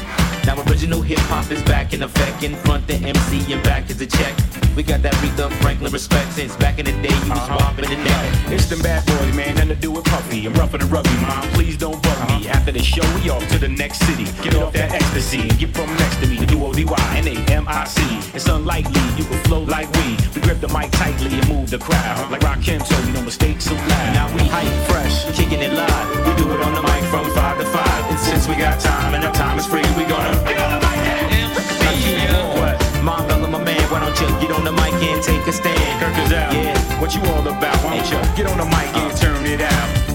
Now original hip hop is back in effect. In front the MC and back is the check. We got that Aretha Franklin respect since back in the day you was uh-huh. popping the neck. It's them bad boys, man, nothing to do with Puffy. I'm rougher than rugby, mom. Please don't bug me. Uh-huh. After the show, we off to the next city. Get off that ecstasy and get from next to me. Do O D Y N A M I C. It's unlikely you can flow like we. We grip the mic tightly and move the crowd. Uh-huh. Like rock Rakim told you, no mistakes allowed. Now we hype fresh, kicking it live. We do it on the mic from five to five. And since we got time and our time is free, we gonna. What? Mom, Bella, my man, why don't you get on the mic and take a stand? Kirk is out. Yeah. What you all about? Why don't you get on the mic and uh. turn it out?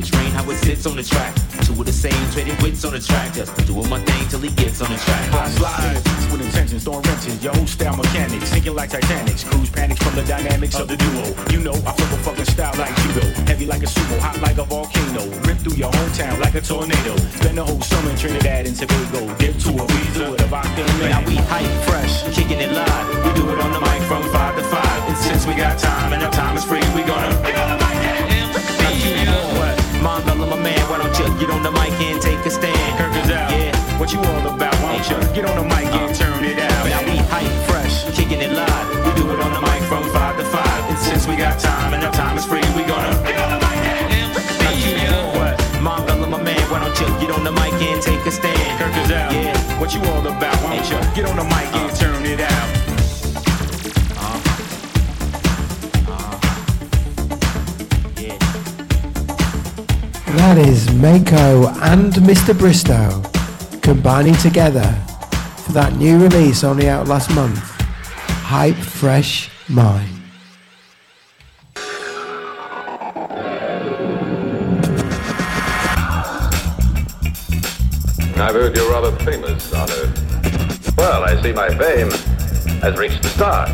The train, how it sits on the track. Two of the same, trading wits on the track. Just doing my thing till he gets on the track. I slide with intentions, throwing wrenches. Your old style mechanics, sinking like Titanics. Cruise panics from the dynamics of the duo. You know, I flip a fucking style like judo. Heavy like a sumo, hot like a volcano. Rip through your hometown like a tornado. Spend the whole summer in Trinidad and Tobago. Dip to a weasel with a vodka and Now we hype fresh, kicking it live. We do it on the mic from five to five. And since we got time and our time is free, get on the mic and turn it out? Now we hype fresh, kicking it live. We do it on the mic from five to five. And since we got time and our time is free, we gonna. What? Mom, my man, why don't you get on the mic and take a stand? Kirk is out. Yeah. What you all about? Why don't you get on the mic and uh. turn it out? That is Mako and Mr. Bristow combining together for that new release only out last month, Hype Fresh Mind. I've heard you're rather famous on Earth. Well, I see my fame has reached the stars.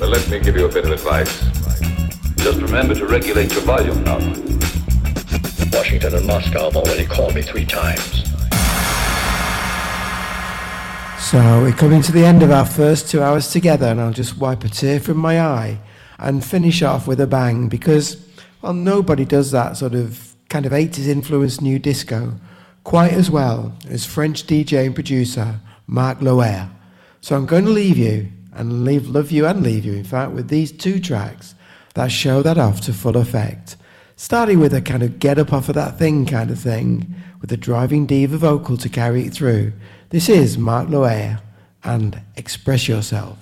But let me give you a bit of advice. Just remember to regulate your volume now. Washington and Moscow have already called me three times. So we're coming to the end of our first two hours together, and I'll just wipe a tear from my eye and finish off with a bang because, well, nobody does that sort of kind of 80s influenced new disco quite as well as French DJ and producer Marc Loer. So I'm going to leave you and leave, love you and leave you, in fact, with these two tracks that show that off to full effect. Starting with a kind of get up off of that thing kind of thing, with a driving diva vocal to carry it through. This is Mark Loer and Express Yourself.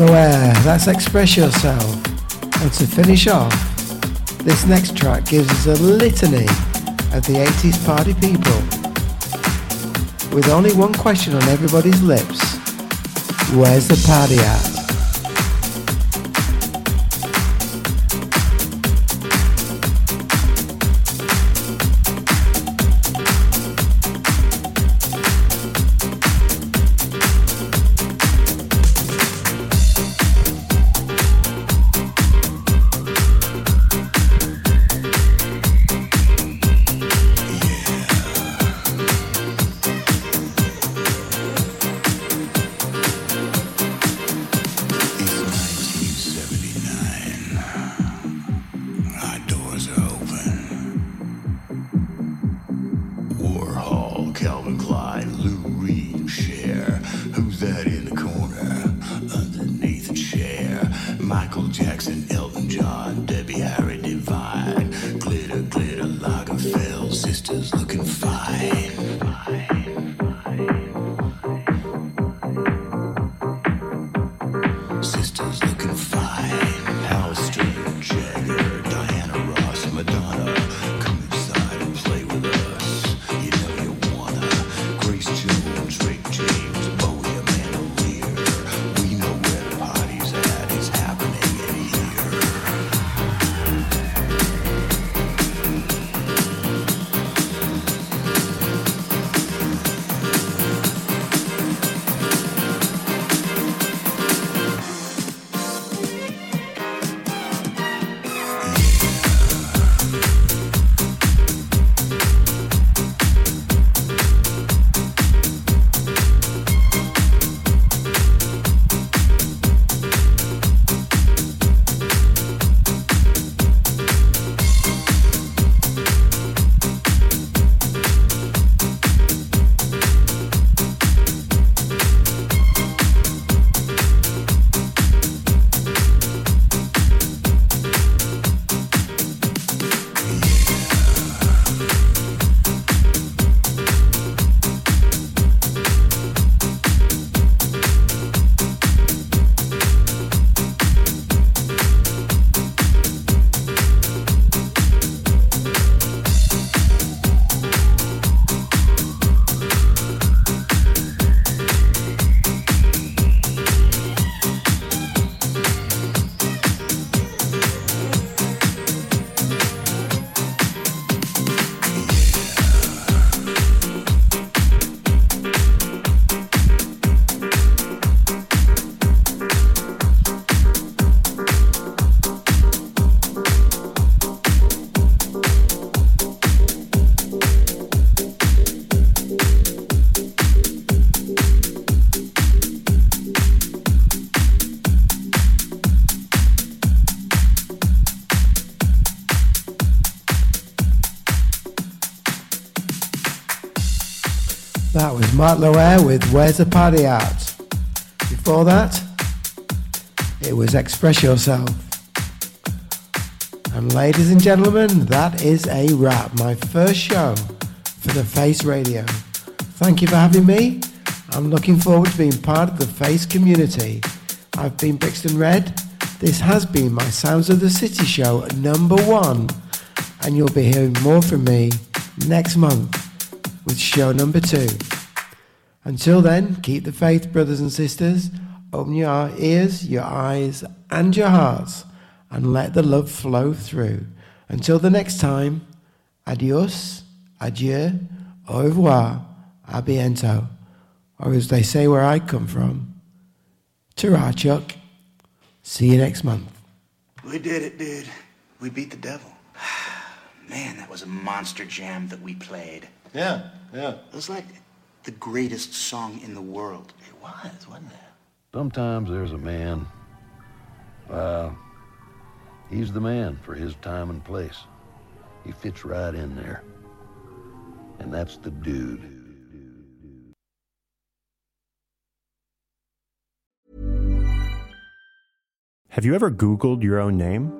Moore, that's Express Yourself. And to finish off, this next track gives us a litany of the 80s party people. With only one question on everybody's lips Where's the party at? Mark with Where's the Party At? Before that, it was Express Yourself. And ladies and gentlemen, that is a wrap. My first show for the Face Radio. Thank you for having me. I'm looking forward to being part of the Face community. I've been Brixton Red. This has been my Sounds of the City show number one. And you'll be hearing more from me next month with show number two. Until then, keep the faith, brothers and sisters. Open your ears, your eyes, and your hearts, and let the love flow through. Until the next time, adios, adieu, au revoir, a biento. Or as they say where I come from, ta Chuck. See you next month. We did it, dude. We beat the devil. Man, that was a monster jam that we played. Yeah, yeah. It was like the greatest song in the world. It was, wasn't it? Sometimes there's a man. Uh, he's the man for his time and place. He fits right in there. And that's the dude. Have you ever Googled your own name?